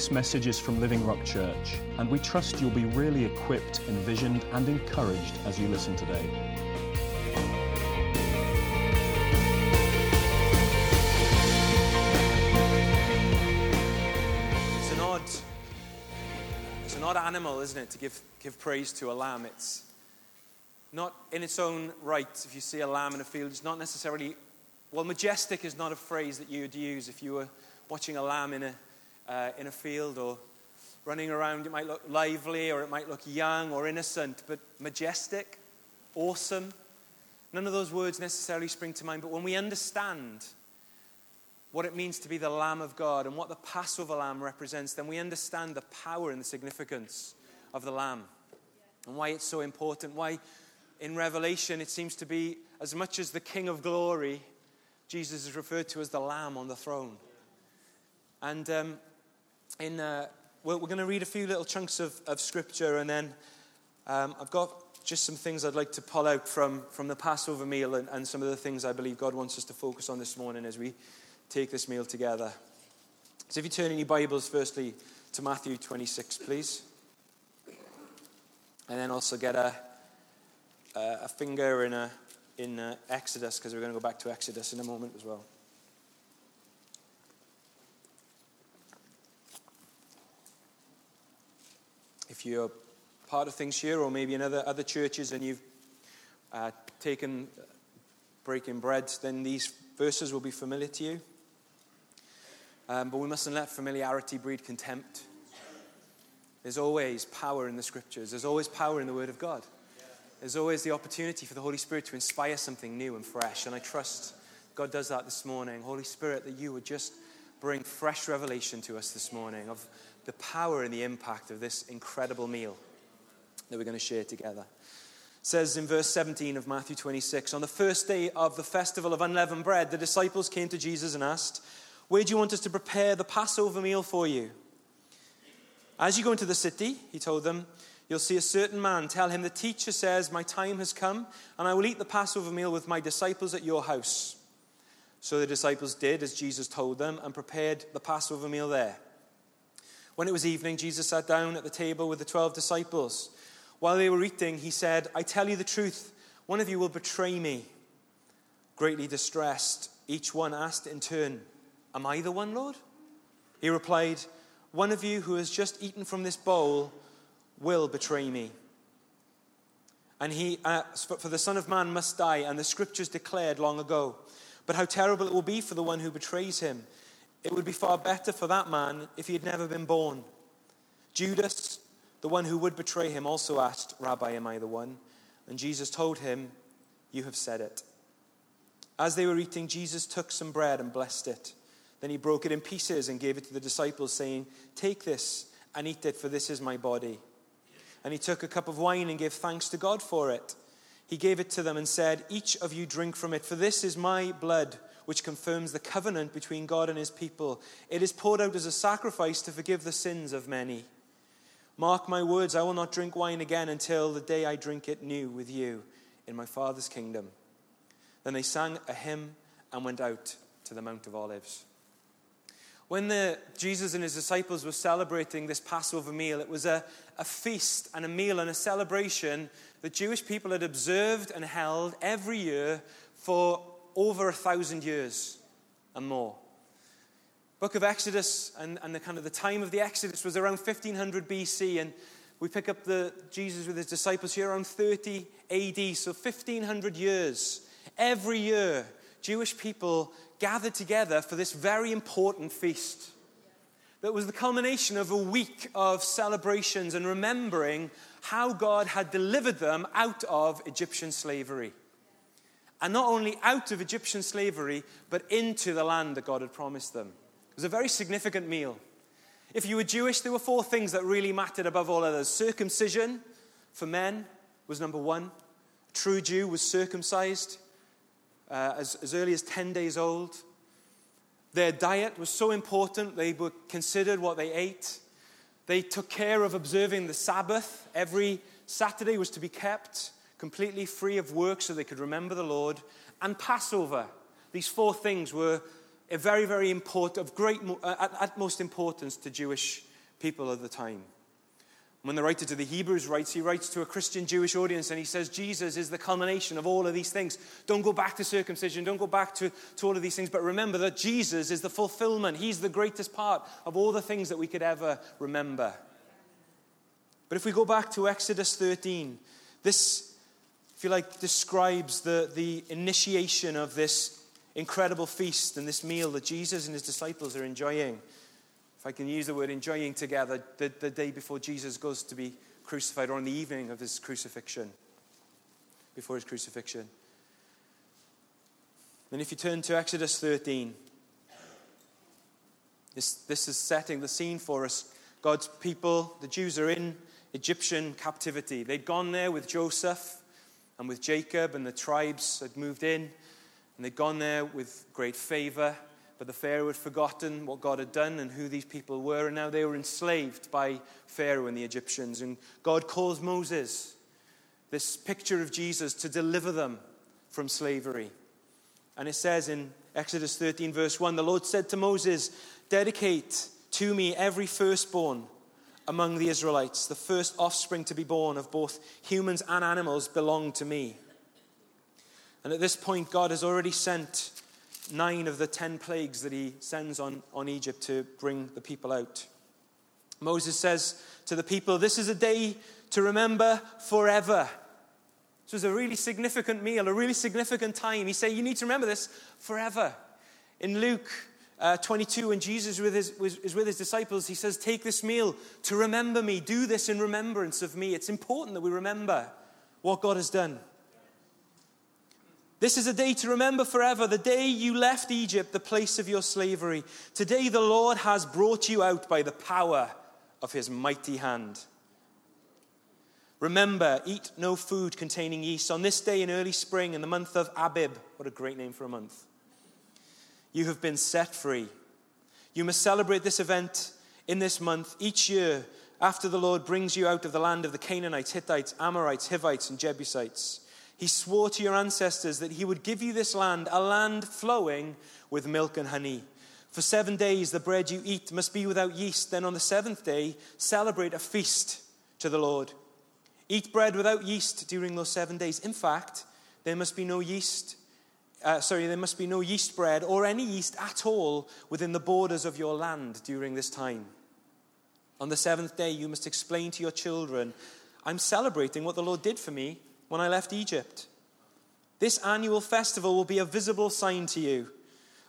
This message is from Living Rock Church, and we trust you'll be really equipped, envisioned, and encouraged as you listen today. It's an odd, it's an odd animal, isn't it, to give, give praise to a lamb. It's not in its own right. If you see a lamb in a field, it's not necessarily, well, majestic is not a phrase that you would use if you were watching a lamb in a, uh, in a field or running around. It might look lively or it might look young or innocent, but majestic, awesome. None of those words necessarily spring to mind, but when we understand what it means to be the Lamb of God and what the Passover lamb represents, then we understand the power and the significance of the lamb and why it's so important. Why in Revelation it seems to be as much as the King of glory, Jesus is referred to as the Lamb on the throne. And um, in, uh, we're going to read a few little chunks of, of scripture, and then um, I've got just some things I'd like to pull out from, from the Passover meal and, and some of the things I believe God wants us to focus on this morning as we take this meal together. So if you turn in your Bibles, firstly, to Matthew 26, please. And then also get a, a, finger in, a, in a Exodus, because we're going to go back to Exodus in a moment as well. If you're part of things here, or maybe in other, other churches, and you've uh, taken breaking bread, then these verses will be familiar to you. Um, but we mustn't let familiarity breed contempt. There's always power in the scriptures, there's always power in the Word of God. There's always the opportunity for the Holy Spirit to inspire something new and fresh. And I trust God does that this morning. Holy Spirit, that you would just bring fresh revelation to us this morning of the power and the impact of this incredible meal that we're going to share together. It says in verse 17 of Matthew 26 On the first day of the festival of unleavened bread, the disciples came to Jesus and asked, Where do you want us to prepare the Passover meal for you? As you go into the city, he told them, you'll see a certain man. Tell him, The teacher says, My time has come, and I will eat the Passover meal with my disciples at your house. So the disciples did as Jesus told them and prepared the Passover meal there. When it was evening, Jesus sat down at the table with the twelve disciples. While they were eating, he said, I tell you the truth, one of you will betray me. Greatly distressed, each one asked in turn, Am I the one, Lord? He replied, One of you who has just eaten from this bowl will betray me. And he, uh, for the Son of Man must die, and the scriptures declared long ago. But how terrible it will be for the one who betrays him. It would be far better for that man if he had never been born. Judas, the one who would betray him, also asked, Rabbi, am I the one? And Jesus told him, You have said it. As they were eating, Jesus took some bread and blessed it. Then he broke it in pieces and gave it to the disciples, saying, Take this and eat it, for this is my body. And he took a cup of wine and gave thanks to God for it. He gave it to them and said, Each of you drink from it, for this is my blood, which confirms the covenant between God and his people. It is poured out as a sacrifice to forgive the sins of many. Mark my words, I will not drink wine again until the day I drink it new with you in my Father's kingdom. Then they sang a hymn and went out to the Mount of Olives. When the, Jesus and his disciples were celebrating this Passover meal, it was a, a feast and a meal and a celebration that Jewish people had observed and held every year for over a thousand years and more. Book of Exodus and, and the kind of the time of the Exodus was around 1500 BC, and we pick up the Jesus with his disciples here around 30 AD, so 1500 years. Every year, Jewish people gathered together for this very important feast. That was the culmination of a week of celebrations and remembering how God had delivered them out of Egyptian slavery. And not only out of Egyptian slavery, but into the land that God had promised them. It was a very significant meal. If you were Jewish, there were four things that really mattered above all others. Circumcision for men was number one. A true Jew was circumcised uh, as, as early as 10 days old. Their diet was so important, they were considered what they ate. They took care of observing the Sabbath. Every Saturday was to be kept completely free of work so they could remember the Lord. And Passover. These four things were very, very important, of great, uh, utmost importance to Jewish people of the time. When the writer to the Hebrews writes, he writes to a Christian Jewish audience and he says, Jesus is the culmination of all of these things. Don't go back to circumcision, don't go back to, to all of these things, but remember that Jesus is the fulfillment. He's the greatest part of all the things that we could ever remember. But if we go back to Exodus 13, this, if you like, describes the, the initiation of this incredible feast and this meal that Jesus and his disciples are enjoying if I can use the word enjoying together, the, the day before Jesus goes to be crucified, or on the evening of his crucifixion, before his crucifixion. And if you turn to Exodus 13, this, this is setting the scene for us. God's people, the Jews, are in Egyptian captivity. They'd gone there with Joseph and with Jacob, and the tribes had moved in, and they'd gone there with great favor. But the Pharaoh had forgotten what God had done and who these people were, and now they were enslaved by Pharaoh and the Egyptians. And God calls Moses, this picture of Jesus, to deliver them from slavery. And it says in Exodus 13, verse 1 the Lord said to Moses, Dedicate to me every firstborn among the Israelites, the first offspring to be born of both humans and animals belonged to me. And at this point, God has already sent nine of the ten plagues that he sends on, on Egypt to bring the people out. Moses says to the people, This is a day to remember forever. This was a really significant meal, a really significant time. He said, You need to remember this forever. In Luke uh, 22, when Jesus with his, is with his disciples, he says, Take this meal to remember me. Do this in remembrance of me. It's important that we remember what God has done. This is a day to remember forever, the day you left Egypt, the place of your slavery. Today, the Lord has brought you out by the power of his mighty hand. Remember, eat no food containing yeast. On this day in early spring, in the month of Abib, what a great name for a month, you have been set free. You must celebrate this event in this month each year after the Lord brings you out of the land of the Canaanites, Hittites, Amorites, Hivites, and Jebusites. He swore to your ancestors that he would give you this land, a land flowing with milk and honey. For seven days, the bread you eat must be without yeast. Then on the seventh day, celebrate a feast to the Lord. Eat bread without yeast during those seven days. In fact, there must be no yeast. Uh, sorry, there must be no yeast bread or any yeast at all within the borders of your land during this time. On the seventh day, you must explain to your children, I'm celebrating what the Lord did for me when I left Egypt. This annual festival will be a visible sign to you,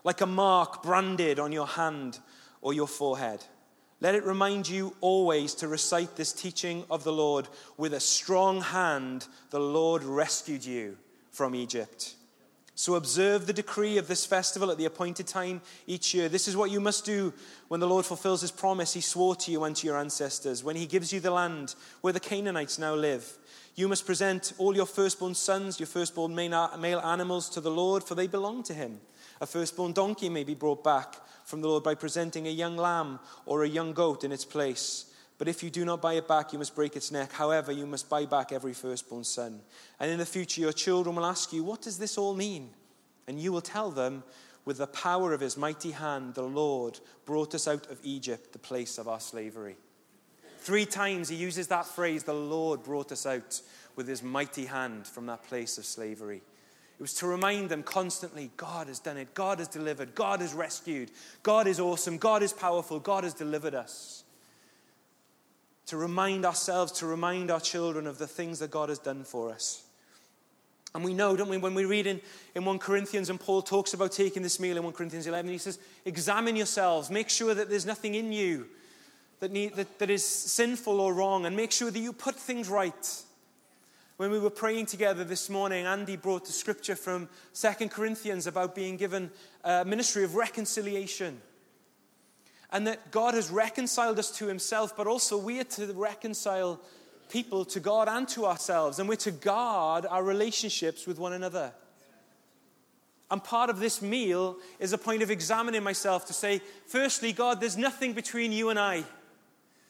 like a mark branded on your hand or your forehead. Let it remind you always to recite this teaching of the Lord. With a strong hand, the Lord rescued you from Egypt. So observe the decree of this festival at the appointed time each year. This is what you must do when the Lord fulfills his promise he swore to you and to your ancestors, when he gives you the land where the Canaanites now live. You must present all your firstborn sons, your firstborn male animals to the Lord, for they belong to him. A firstborn donkey may be brought back from the Lord by presenting a young lamb or a young goat in its place. But if you do not buy it back, you must break its neck. However, you must buy back every firstborn son. And in the future, your children will ask you, What does this all mean? And you will tell them, With the power of his mighty hand, the Lord brought us out of Egypt, the place of our slavery. Three times he uses that phrase, the Lord brought us out with his mighty hand from that place of slavery. It was to remind them constantly God has done it, God has delivered, God has rescued, God is awesome, God is powerful, God has delivered us. To remind ourselves, to remind our children of the things that God has done for us. And we know, don't we, when we read in, in 1 Corinthians, and Paul talks about taking this meal in 1 Corinthians 11, he says, Examine yourselves, make sure that there's nothing in you that, need, that, that is sinful or wrong and make sure that you put things right. When we were praying together this morning, Andy brought the scripture from Second Corinthians about being given a ministry of reconciliation. And that God has reconciled us to himself, but also we are to reconcile people to God and to ourselves. And we're to guard our relationships with one another. And part of this meal is a point of examining myself to say, firstly, God, there's nothing between you and I.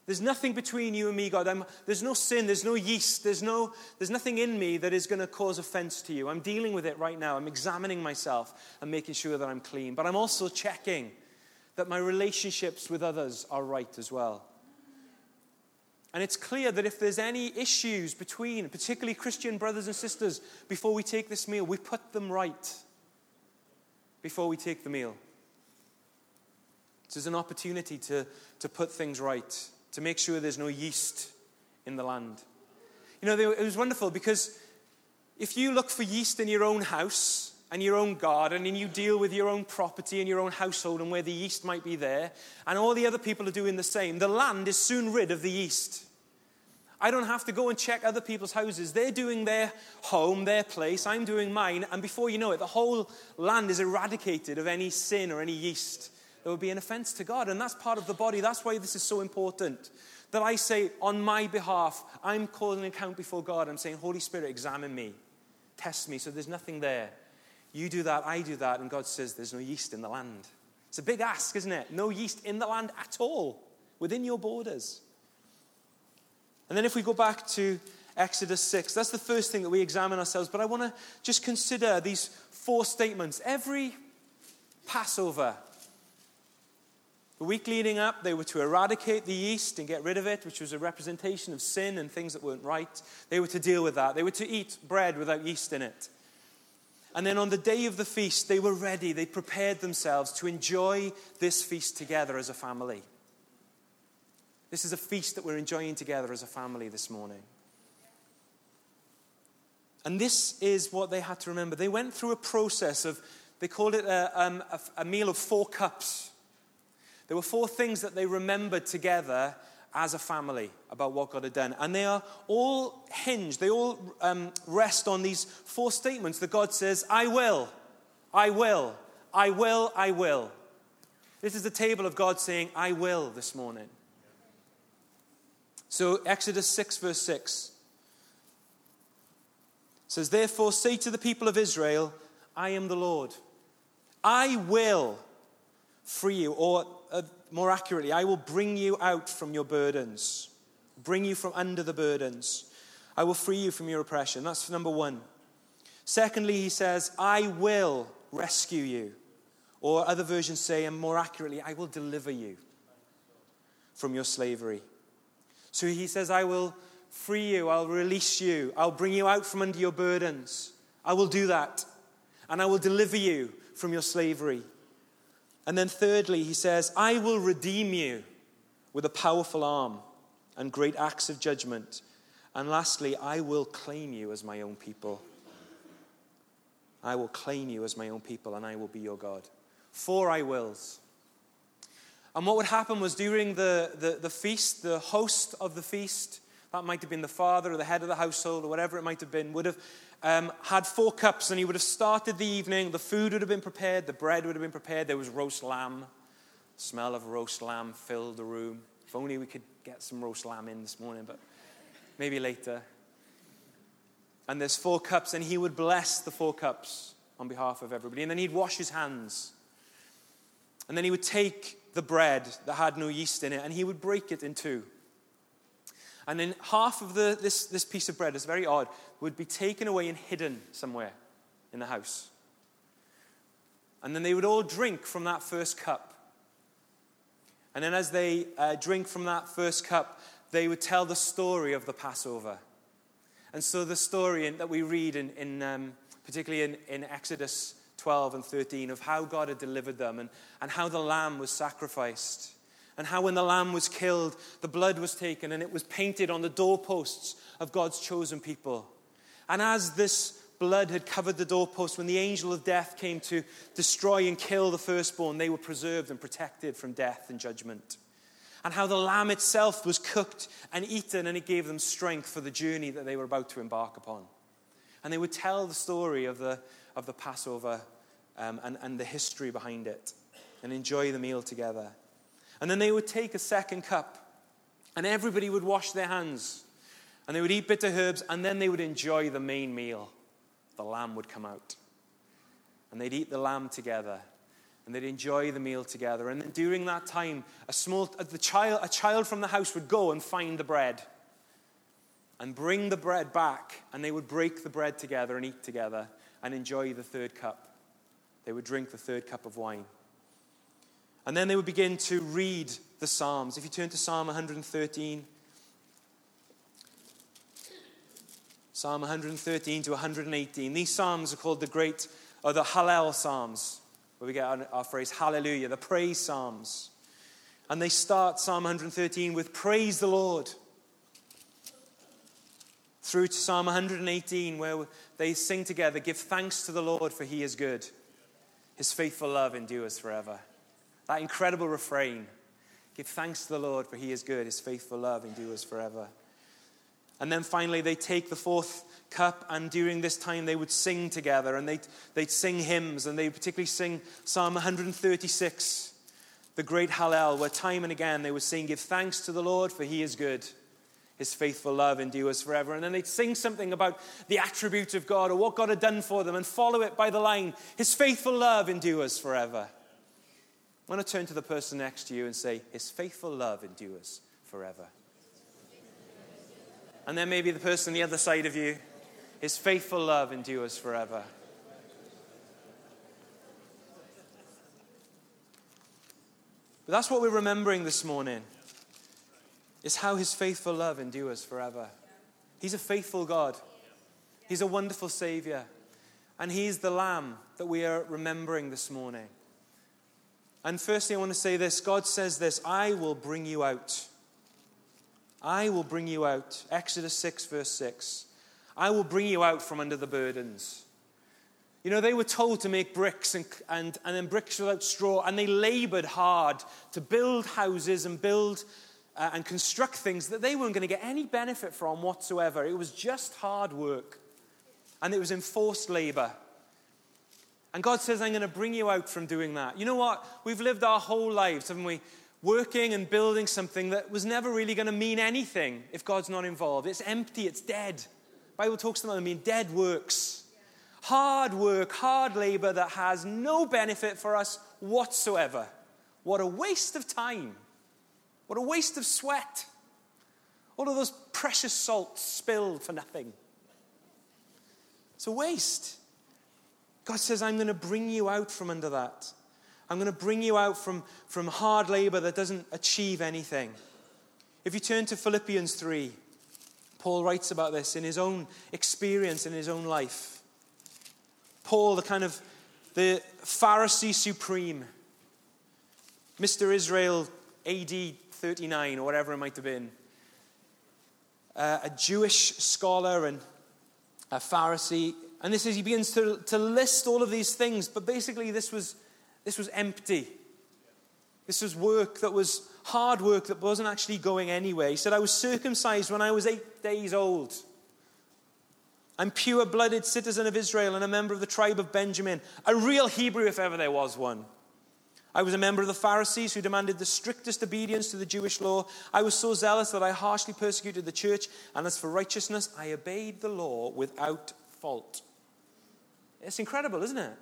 There's nothing between you and me, God. I'm, there's no sin, there's no yeast, there's, no, there's nothing in me that is going to cause offense to you. I'm dealing with it right now. I'm examining myself and making sure that I'm clean. But I'm also checking that my relationships with others are right as well. And it's clear that if there's any issues between, particularly Christian brothers and sisters, before we take this meal, we put them right before we take the meal. This is an opportunity to, to put things right, to make sure there's no yeast in the land. You know, it was wonderful because if you look for yeast in your own house and your own garden and you deal with your own property and your own household and where the yeast might be there, and all the other people are doing the same, the land is soon rid of the yeast. I don't have to go and check other people's houses. They're doing their home, their place. I'm doing mine. And before you know it, the whole land is eradicated of any sin or any yeast that would be an offense to God. And that's part of the body. That's why this is so important. That I say, on my behalf, I'm calling an account before God. I'm saying, Holy Spirit, examine me, test me. So there's nothing there. You do that, I do that. And God says, there's no yeast in the land. It's a big ask, isn't it? No yeast in the land at all, within your borders. And then if we go back to Exodus 6, that's the first thing that we examine ourselves. But I want to just consider these four statements. Every Passover, the week leading up, they were to eradicate the yeast and get rid of it, which was a representation of sin and things that weren't right. They were to deal with that. They were to eat bread without yeast in it. And then on the day of the feast, they were ready. They prepared themselves to enjoy this feast together as a family. This is a feast that we're enjoying together as a family this morning. And this is what they had to remember. They went through a process of, they called it a, um, a, a meal of four cups. There were four things that they remembered together as a family about what God had done. And they are all hinged, they all um, rest on these four statements that God says, I will, I will, I will, I will. This is the table of God saying, I will this morning. So, Exodus 6, verse 6 says, Therefore, say to the people of Israel, I am the Lord. I will free you, or uh, more accurately, I will bring you out from your burdens, bring you from under the burdens. I will free you from your oppression. That's number one. Secondly, he says, I will rescue you. Or other versions say, and more accurately, I will deliver you from your slavery. So he says, I will free you, I'll release you, I'll bring you out from under your burdens. I will do that. And I will deliver you from your slavery. And then, thirdly, he says, I will redeem you with a powerful arm and great acts of judgment. And lastly, I will claim you as my own people. I will claim you as my own people, and I will be your God. Four I wills. And what would happen was during the, the, the, feast, the host of the feast, that might have been the father or the head of the household or whatever it might have been, would have um, had four cups and he would have started the evening. The food would have been prepared, the bread would have been prepared. There was roast lamb. The smell of roast lamb filled the room. If only we could get some roast lamb in this morning, but maybe later. And there's four cups, and he would bless the four cups on behalf of everybody. And then he'd wash his hands. And then he would take the bread that had no yeast in it, and he would break it in two. And then half of the, this, this piece of bread, is very odd, would be taken away and hidden somewhere in the house. And then they would all drink from that first cup. And then, as they uh, drink from that first cup, they would tell the story of the Passover. And so, the story in, that we read, in, in um, particularly in, in Exodus 12 and 13 of how God had delivered them and, and how the lamb was sacrificed. And how, when the lamb was killed, the blood was taken and it was painted on the doorposts of God's chosen people. And as this blood had covered the doorposts, when the angel of death came to destroy and kill the firstborn, they were preserved and protected from death and judgment. And how the lamb itself was cooked and eaten, and it gave them strength for the journey that they were about to embark upon. And they would tell the story of the, of the Passover um, and, and the history behind it and enjoy the meal together. And then they would take a second cup and everybody would wash their hands and they would eat bitter herbs and then they would enjoy the main meal. The lamb would come out and they'd eat the lamb together and they'd enjoy the meal together. And during that time, a small, the child, a child from the house would go and find the bread and bring the bread back, and they would break the bread together and eat together and enjoy the third cup. They would drink the third cup of wine. And then they would begin to read the Psalms. If you turn to Psalm 113, Psalm 113 to 118. These psalms are called the great, or the Hallel Psalms, where we get our, our phrase hallelujah, the praise psalms. And they start Psalm 113 with praise the Lord. Through to Psalm 118, where they sing together, give thanks to the Lord for he is good. His faithful love endures forever. That incredible refrain give thanks to the Lord for he is good. His faithful love endures forever. And then finally, they take the fourth cup, and during this time, they would sing together, and they'd, they'd sing hymns, and they particularly sing Psalm 136, the great Hallel, where time and again they would sing, Give thanks to the Lord, for he is good. His faithful love endures forever. And then they'd sing something about the attribute of God or what God had done for them and follow it by the line His faithful love endures forever. I want to turn to the person next to you and say, His faithful love endures forever. And then maybe the person on the other side of you, his faithful love endures forever. But that's what we're remembering this morning. Is how his faithful love endures forever. He's a faithful God. He's a wonderful Savior. And He's the Lamb that we are remembering this morning. And firstly, I want to say this God says this I will bring you out. I will bring you out. Exodus 6, verse 6. I will bring you out from under the burdens. You know, they were told to make bricks and, and, and then bricks without straw, and they labored hard to build houses and build uh, and construct things that they weren't going to get any benefit from whatsoever. It was just hard work, and it was enforced labor. And God says, I'm going to bring you out from doing that. You know what? We've lived our whole lives, haven't we? working and building something that was never really going to mean anything if God's not involved. It's empty, it's dead. Bible talks about it I mean dead works. Hard work, hard labor that has no benefit for us whatsoever. What a waste of time. What a waste of sweat. All of those precious salts spilled for nothing. It's a waste. God says, I'm going to bring you out from under that. I'm going to bring you out from, from hard labor that doesn't achieve anything. If you turn to Philippians 3, Paul writes about this in his own experience in his own life. Paul, the kind of the Pharisee supreme, Mr. Israel AD 39 or whatever it might have been, uh, a Jewish scholar and a Pharisee. And this is, he begins to, to list all of these things, but basically, this was this was empty. This was work that was hard work that wasn't actually going anywhere. He said, I was circumcised when I was eight days old. I'm pure blooded citizen of Israel and a member of the tribe of Benjamin, a real Hebrew if ever there was one. I was a member of the Pharisees who demanded the strictest obedience to the Jewish law. I was so zealous that I harshly persecuted the church, and as for righteousness, I obeyed the law without fault. It's incredible, isn't it?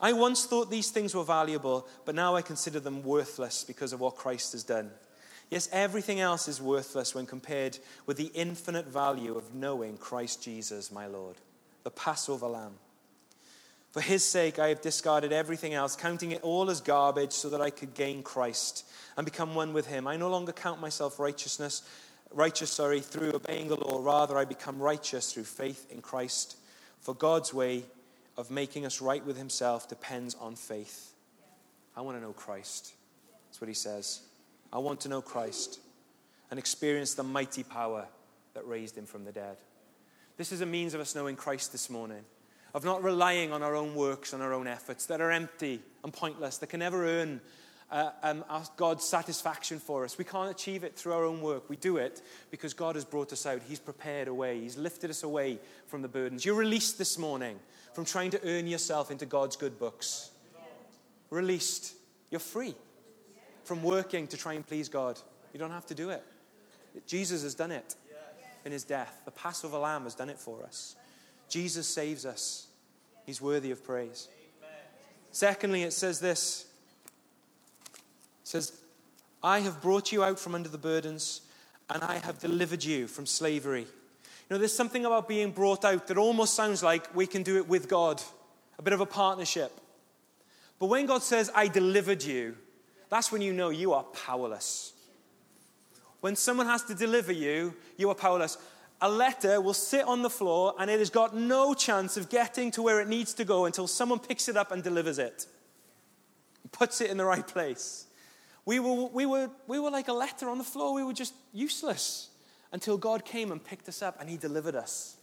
I once thought these things were valuable, but now I consider them worthless because of what Christ has done. Yes, everything else is worthless when compared with the infinite value of knowing Christ Jesus, my Lord, the Passover lamb. For his sake, I have discarded everything else, counting it all as garbage so that I could gain Christ and become one with him. I no longer count myself righteousness, righteous, sorry, through obeying the law. Rather, I become righteous through faith in Christ. For God's way of making us right with himself depends on faith. I want to know Christ. That's what he says. I want to know Christ and experience the mighty power that raised him from the dead. This is a means of us knowing Christ this morning, of not relying on our own works and our own efforts that are empty and pointless, that can never earn uh, um, God's satisfaction for us. We can't achieve it through our own work. We do it because God has brought us out. He's prepared a way, He's lifted us away from the burdens. You're released this morning from trying to earn yourself into God's good books. Released. You're free from working to try and please God. You don't have to do it. Jesus has done it in his death. The Passover lamb has done it for us. Jesus saves us. He's worthy of praise. Secondly, it says this. Says, I have brought you out from under the burdens, and I have delivered you from slavery. You know, there's something about being brought out that almost sounds like we can do it with God, a bit of a partnership. But when God says, I delivered you, that's when you know you are powerless. When someone has to deliver you, you are powerless. a letter will sit on the floor and it has got no chance of getting to where it needs to go until someone picks it up and delivers it, puts it in the right place. We were, we, were, we were like a letter on the floor. We were just useless until God came and picked us up and He delivered us.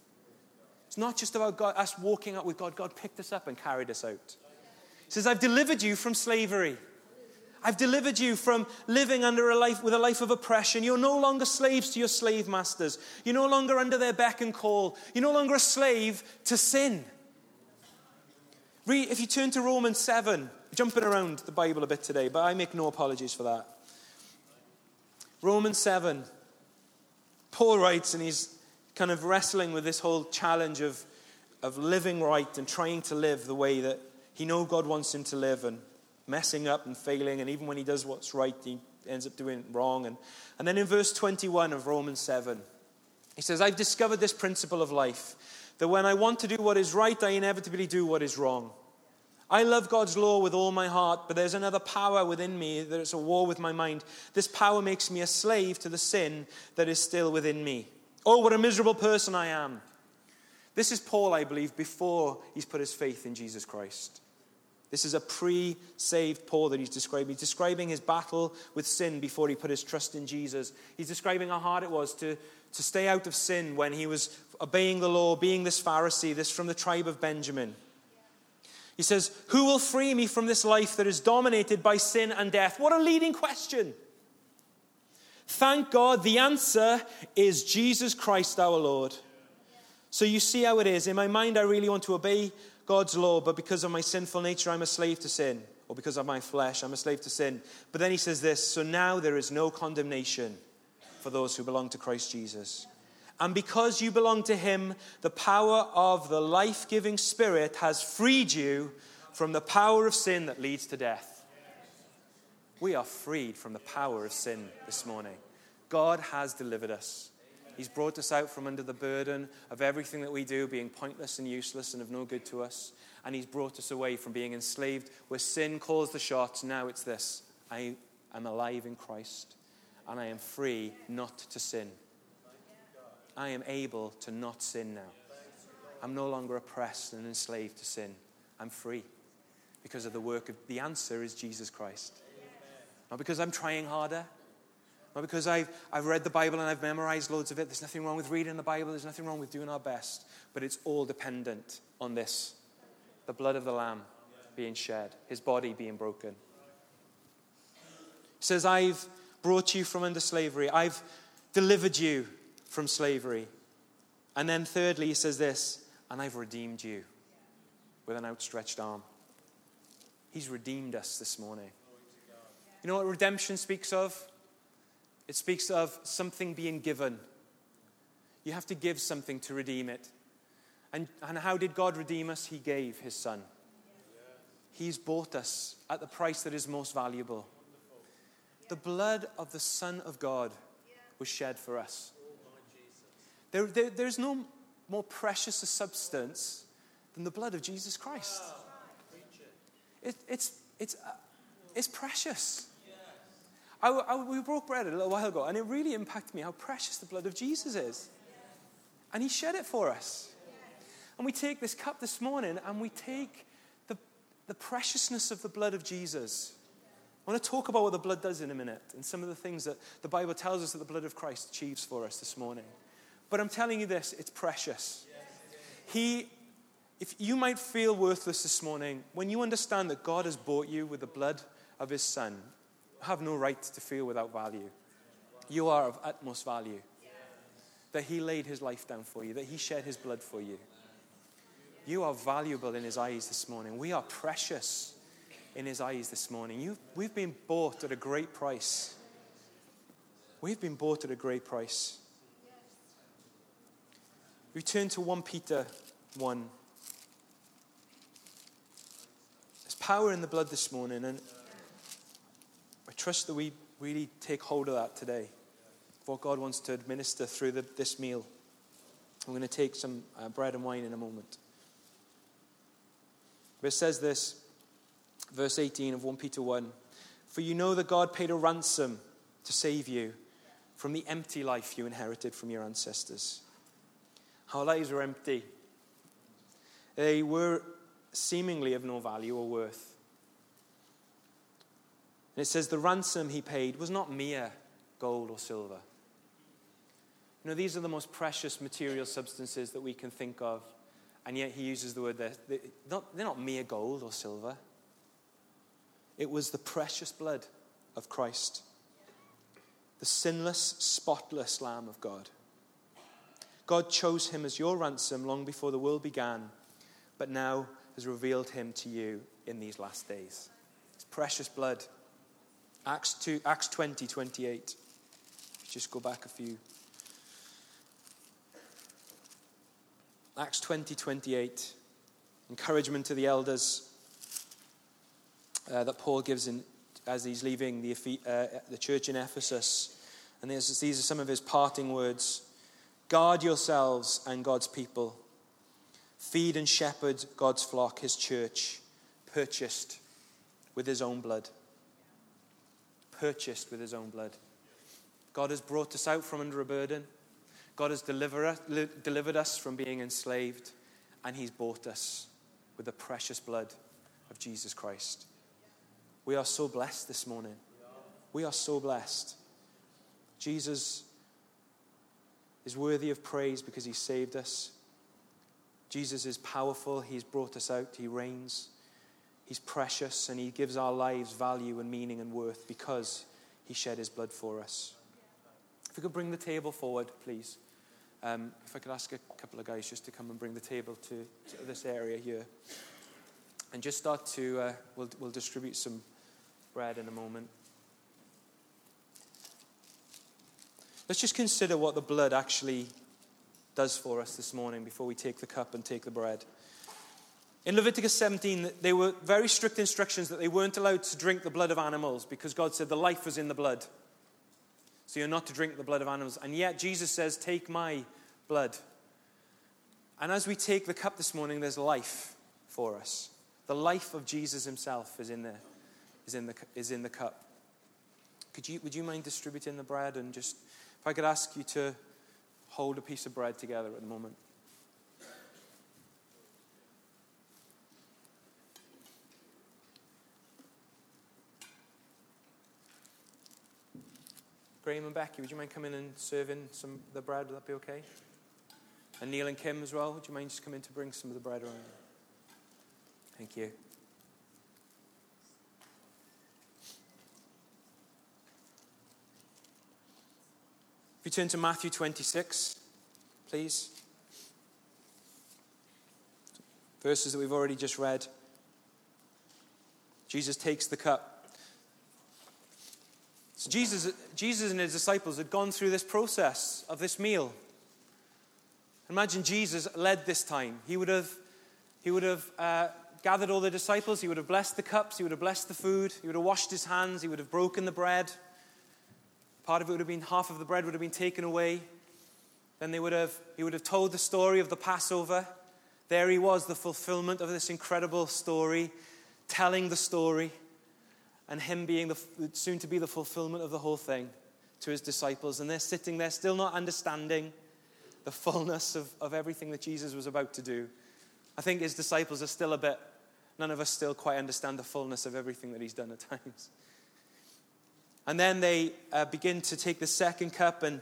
It's not just about God, us walking out with God. God picked us up and carried us out. He says, I've delivered you from slavery. I've delivered you from living under a life with a life of oppression. You're no longer slaves to your slave masters. You're no longer under their beck and call. You're no longer a slave to sin. Read, if you turn to Romans 7, jumping around the Bible a bit today, but I make no apologies for that. Romans 7, Paul writes, and he's kind of wrestling with this whole challenge of, of living right and trying to live the way that he knows God wants him to live. And messing up and failing, and even when he does what's right, he ends up doing it wrong. And, and then in verse 21 of Romans 7, he says, I've discovered this principle of life that when I want to do what is right, I inevitably do what is wrong. I love God's law with all my heart, but there's another power within me that is a war with my mind. This power makes me a slave to the sin that is still within me. Oh, what a miserable person I am. This is Paul, I believe, before he's put his faith in Jesus Christ. This is a pre saved Paul that he's describing. He's describing his battle with sin before he put his trust in Jesus. He's describing how hard it was to, to stay out of sin when he was obeying the law, being this Pharisee, this from the tribe of Benjamin. He says, Who will free me from this life that is dominated by sin and death? What a leading question. Thank God the answer is Jesus Christ our Lord. So you see how it is. In my mind, I really want to obey God's law, but because of my sinful nature, I'm a slave to sin. Or because of my flesh, I'm a slave to sin. But then he says this So now there is no condemnation for those who belong to Christ Jesus. And because you belong to him, the power of the life giving Spirit has freed you from the power of sin that leads to death. We are freed from the power of sin this morning. God has delivered us. He's brought us out from under the burden of everything that we do being pointless and useless and of no good to us. And He's brought us away from being enslaved where sin calls the shots. Now it's this I am alive in Christ and I am free not to sin. I am able to not sin now. I'm no longer oppressed and enslaved to sin. I'm free because of the work of the answer is Jesus Christ. Not because I'm trying harder, not because I've, I've read the Bible and I've memorized loads of it. There's nothing wrong with reading the Bible, there's nothing wrong with doing our best. But it's all dependent on this the blood of the Lamb being shed, his body being broken. He says, I've brought you from under slavery, I've delivered you from slavery. And then, thirdly, he says this, and I've redeemed you with an outstretched arm. He's redeemed us this morning. You know what redemption speaks of? It speaks of something being given. You have to give something to redeem it. And, and how did God redeem us? He gave His Son. He's bought us at the price that is most valuable. The blood of the Son of God was shed for us. There, there, there's no more precious a substance than the blood of Jesus Christ. It, it's, it's, uh, it's precious. I, I, we broke bread a little while ago, and it really impacted me how precious the blood of Jesus is. And He shed it for us. And we take this cup this morning, and we take the, the preciousness of the blood of Jesus. I want to talk about what the blood does in a minute, and some of the things that the Bible tells us that the blood of Christ achieves for us this morning. But I'm telling you this it's precious. He, if you might feel worthless this morning, when you understand that God has bought you with the blood of His Son, have no right to feel without value. You are of utmost value. That He laid His life down for you, that He shed His blood for you. You are valuable in His eyes this morning. We are precious in His eyes this morning. You, we've been bought at a great price. We've been bought at a great price. We turn to 1 Peter 1. There's power in the blood this morning, and I trust that we really take hold of that today, what God wants to administer through the, this meal. I'm going to take some uh, bread and wine in a moment. But it says this, verse 18 of 1 Peter 1 For you know that God paid a ransom to save you from the empty life you inherited from your ancestors. Our lives were empty. They were seemingly of no value or worth. And it says the ransom he paid was not mere gold or silver. You know, these are the most precious material substances that we can think of, and yet he uses the word there. They're not, they're not mere gold or silver. It was the precious blood of Christ, the sinless, spotless Lamb of God. God chose him as your ransom long before the world began, but now has revealed him to you in these last days. It's precious blood. Acts, 2, Acts 20, 28. Just go back a few. Acts 20, 28. Encouragement to the elders uh, that Paul gives in, as he's leaving the, uh, the church in Ephesus. And these are some of his parting words Guard yourselves and God's people. Feed and shepherd God's flock, his church, purchased with his own blood. Purchased with his own blood. God has brought us out from under a burden. God has deliver, delivered us from being enslaved, and he's bought us with the precious blood of Jesus Christ. We are so blessed this morning. We are so blessed. Jesus is worthy of praise because he saved us. Jesus is powerful. He's brought us out. He reigns. He's precious and he gives our lives value and meaning and worth because he shed his blood for us. If we could bring the table forward, please. Um, if I could ask a couple of guys just to come and bring the table to, to this area here. And just start to, uh, we'll, we'll distribute some bread in a moment. Let's just consider what the blood actually does for us this morning before we take the cup and take the bread. In Leviticus 17, there were very strict instructions that they weren't allowed to drink the blood of animals because God said the life was in the blood. So you're not to drink the blood of animals. And yet Jesus says, Take my blood. And as we take the cup this morning, there's life for us. The life of Jesus himself is in there is in the, is in the cup. Could you, would you mind distributing the bread and just, if I could ask you to hold a piece of bread together at the moment? Graham and Becky, would you mind coming and serving some of the bread? Would that be okay? And Neil and Kim as well, would you mind just coming to bring some of the bread around? Thank you. If you turn to Matthew 26, please. Verses that we've already just read. Jesus takes the cup. So Jesus, Jesus and his disciples had gone through this process of this meal. Imagine Jesus led this time. He would have, he would have uh, gathered all the disciples, he would have blessed the cups, he would have blessed the food, he would have washed his hands, he would have broken the bread. Part of it would have been half of the bread would have been taken away. Then they would have, he would have told the story of the Passover. There he was, the fulfillment of this incredible story, telling the story, and him being the, soon to be the fulfillment of the whole thing to his disciples. And they're sitting there still not understanding the fullness of, of everything that Jesus was about to do. I think his disciples are still a bit, none of us still quite understand the fullness of everything that he's done at times. And then they uh, begin to take the second cup, and,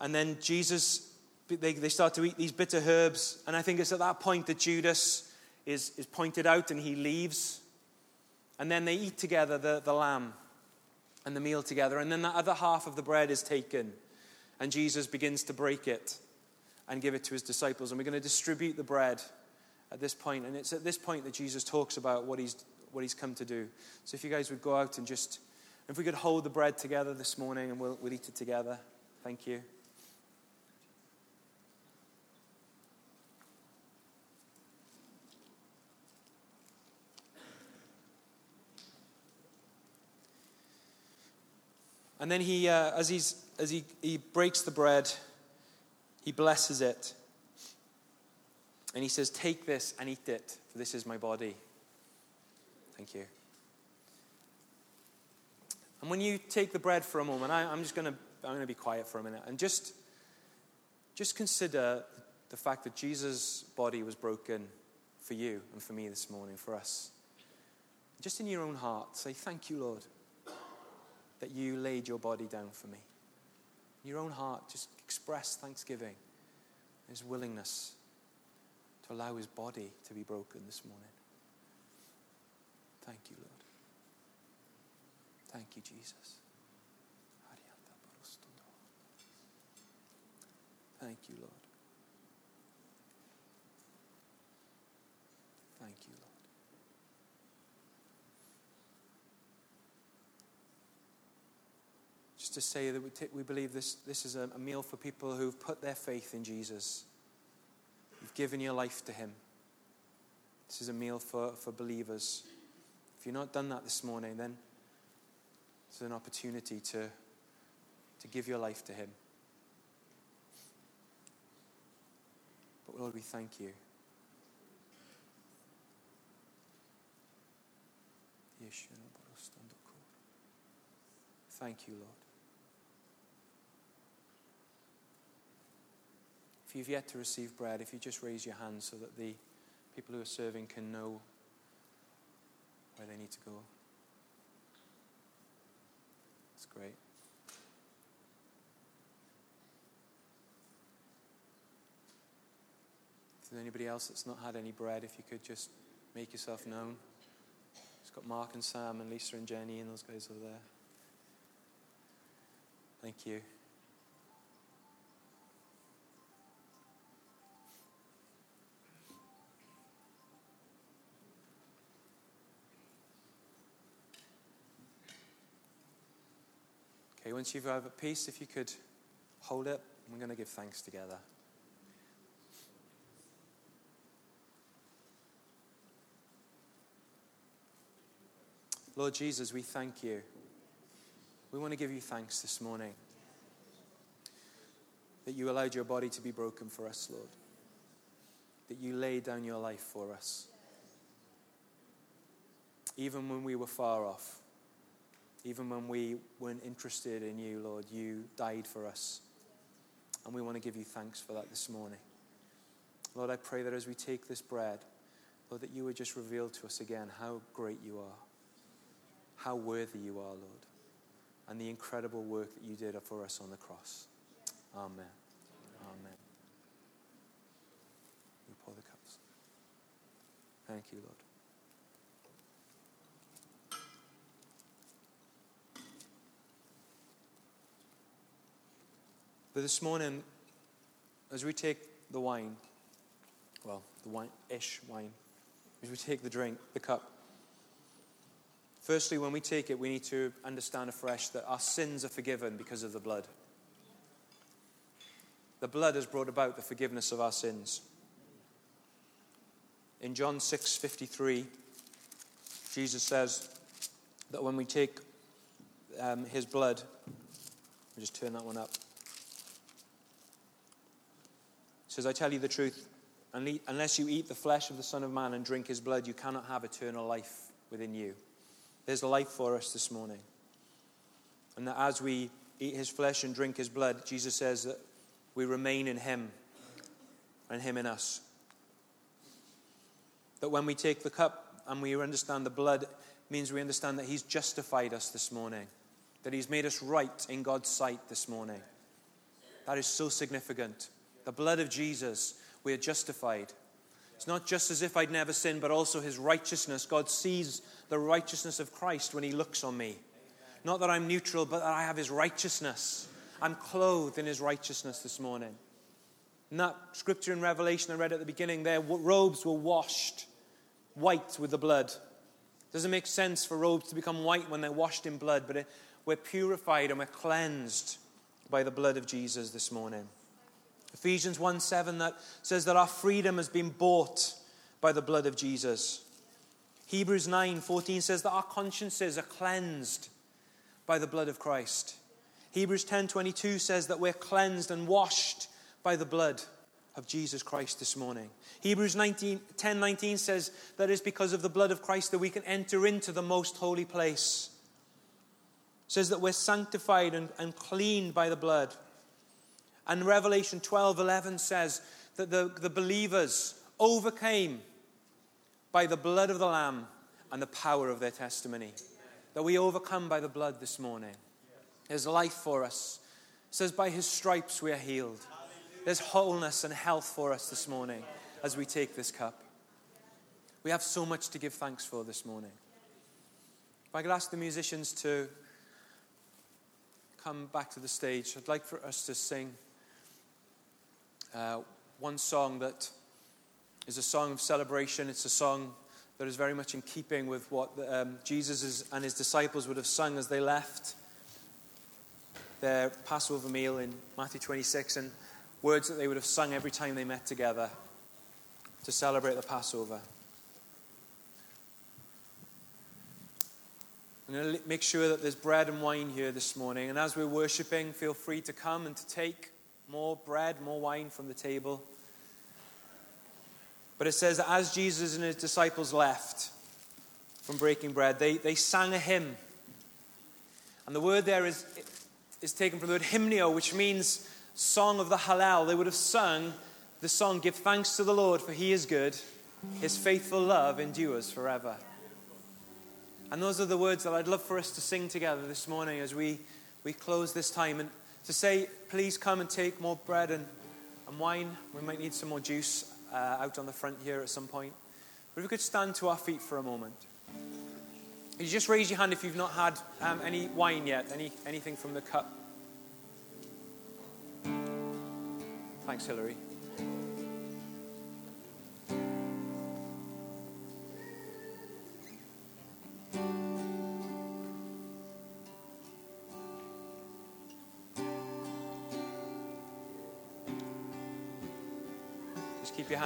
and then Jesus, they, they start to eat these bitter herbs. And I think it's at that point that Judas is, is pointed out and he leaves. And then they eat together the, the lamb and the meal together. And then the other half of the bread is taken, and Jesus begins to break it and give it to his disciples. And we're going to distribute the bread at this point. And it's at this point that Jesus talks about what he's, what he's come to do. So if you guys would go out and just if we could hold the bread together this morning and we'll, we'll eat it together. Thank you. And then he, uh, as, he's, as he, he breaks the bread, he blesses it. And he says, Take this and eat it, for this is my body. Thank you. And when you take the bread for a moment, I, am just going to I'm going to be quiet for a minute and just just consider the fact that Jesus' body was broken for you and for me this morning, for us. Just in your own heart, say, Thank you, Lord, that you laid your body down for me. In your own heart, just express thanksgiving, his willingness to allow his body to be broken this morning. Thank you, Lord. Thank you, Jesus. Thank you, Lord. Thank you, Lord. Just to say that we, t- we believe this, this is a, a meal for people who've put their faith in Jesus. You've given your life to Him. This is a meal for, for believers. If you've not done that this morning, then it's an opportunity to, to give your life to Him. But Lord, we thank you. Thank you, Lord. If you've yet to receive bread, if you just raise your hand so that the people who are serving can know where they need to go. That's great. If there's anybody else that's not had any bread, if you could just make yourself known. It's got Mark and Sam and Lisa and Jenny and those guys over there. Thank you. Once you've have a peace, if you could hold it, we're going to give thanks together. Lord Jesus, we thank you. We want to give you thanks this morning that you allowed your body to be broken for us, Lord. That you laid down your life for us. Even when we were far off, even when we weren't interested in you, Lord, you died for us. And we want to give you thanks for that this morning. Lord, I pray that as we take this bread, Lord, that you would just reveal to us again how great you are how worthy you are, Lord, and the incredible work that you did for us on the cross. Amen. Amen. You pour the cups. Thank you, Lord. But this morning, as we take the wine, well, the wine ish wine, as we take the drink, the cup, Firstly, when we take it, we need to understand afresh that our sins are forgiven because of the blood. The blood has brought about the forgiveness of our sins. In John 6:53, Jesus says that when we take um, his blood, I'll just turn that one up. He says, I tell you the truth, unless you eat the flesh of the Son of Man and drink his blood, you cannot have eternal life within you. There's life for us this morning. And that as we eat his flesh and drink his blood, Jesus says that we remain in him and him in us. That when we take the cup and we understand the blood, means we understand that he's justified us this morning, that he's made us right in God's sight this morning. That is so significant. The blood of Jesus, we are justified. It's not just as if I'd never sinned, but also his righteousness. God sees the righteousness of Christ when he looks on me. Not that I'm neutral, but that I have his righteousness. I'm clothed in his righteousness this morning. In that scripture in Revelation I read at the beginning, their robes were washed white with the blood. It Doesn't make sense for robes to become white when they're washed in blood, but we're purified and we're cleansed by the blood of Jesus this morning. Ephesians 1 7 that says that our freedom has been bought by the blood of Jesus. Hebrews 9 14 says that our consciences are cleansed by the blood of Christ. Hebrews 10 22 says that we're cleansed and washed by the blood of Jesus Christ this morning. Hebrews 19, 10 19 says that it's because of the blood of Christ that we can enter into the most holy place. Says that we're sanctified and, and cleaned by the blood. And Revelation 12 11 says that the, the believers overcame by the blood of the Lamb and the power of their testimony. That we overcome by the blood this morning. There's life for us. It says, By his stripes we are healed. There's wholeness and health for us this morning as we take this cup. We have so much to give thanks for this morning. If I could ask the musicians to come back to the stage, I'd like for us to sing uh, one song that is a song of celebration. It's a song that is very much in keeping with what um, Jesus and his disciples would have sung as they left their Passover meal in Matthew 26, and words that they would have sung every time they met together to celebrate the Passover. I'm going to make sure that there's bread and wine here this morning. And as we're worshiping, feel free to come and to take more bread, more wine from the table. But it says that as Jesus and his disciples left from breaking bread, they, they sang a hymn. And the word there is, is taken from the word hymnio, which means song of the Hallel. They would have sung the song, Give thanks to the Lord, for he is good. His faithful love endures forever. And those are the words that I'd love for us to sing together this morning as we, we close this time. And to say, please come and take more bread and, and wine. We might need some more juice uh, out on the front here at some point. But if we could stand to our feet for a moment. You just raise your hand if you've not had um, any wine yet, any, anything from the cup. Thanks, Hilary.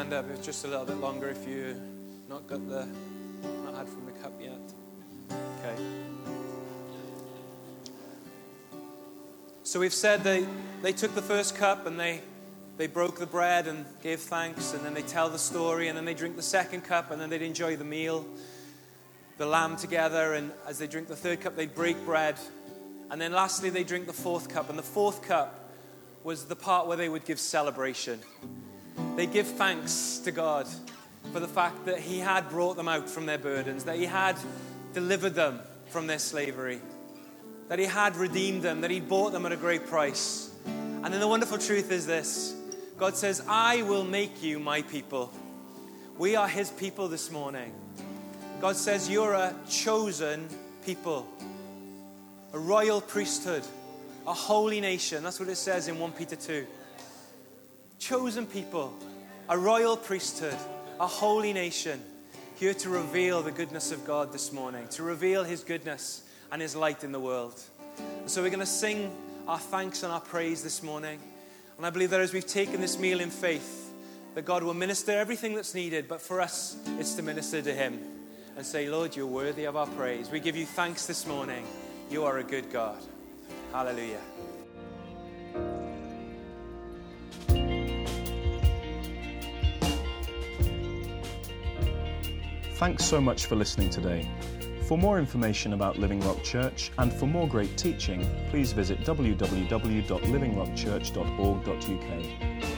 Hand up just a little bit longer if you not got the not had from the cup yet. Okay. So we've said they they took the first cup and they they broke the bread and gave thanks and then they tell the story and then they drink the second cup and then they'd enjoy the meal the lamb together and as they drink the third cup they'd break bread and then lastly they drink the fourth cup and the fourth cup was the part where they would give celebration they give thanks to God for the fact that He had brought them out from their burdens, that He had delivered them from their slavery, that He had redeemed them, that He bought them at a great price. And then the wonderful truth is this God says, I will make you my people. We are His people this morning. God says, You're a chosen people, a royal priesthood, a holy nation. That's what it says in 1 Peter 2 chosen people, a royal priesthood, a holy nation, here to reveal the goodness of God this morning, to reveal His goodness and His light in the world. And so we're going to sing our thanks and our praise this morning. And I believe that as we've taken this meal in faith, that God will minister everything that's needed, but for us, it's to minister to Him and say, Lord, you're worthy of our praise. We give you thanks this morning. You are a good God. Hallelujah. Thanks so much for listening today. For more information about Living Rock Church and for more great teaching, please visit www.livingrockchurch.org.uk.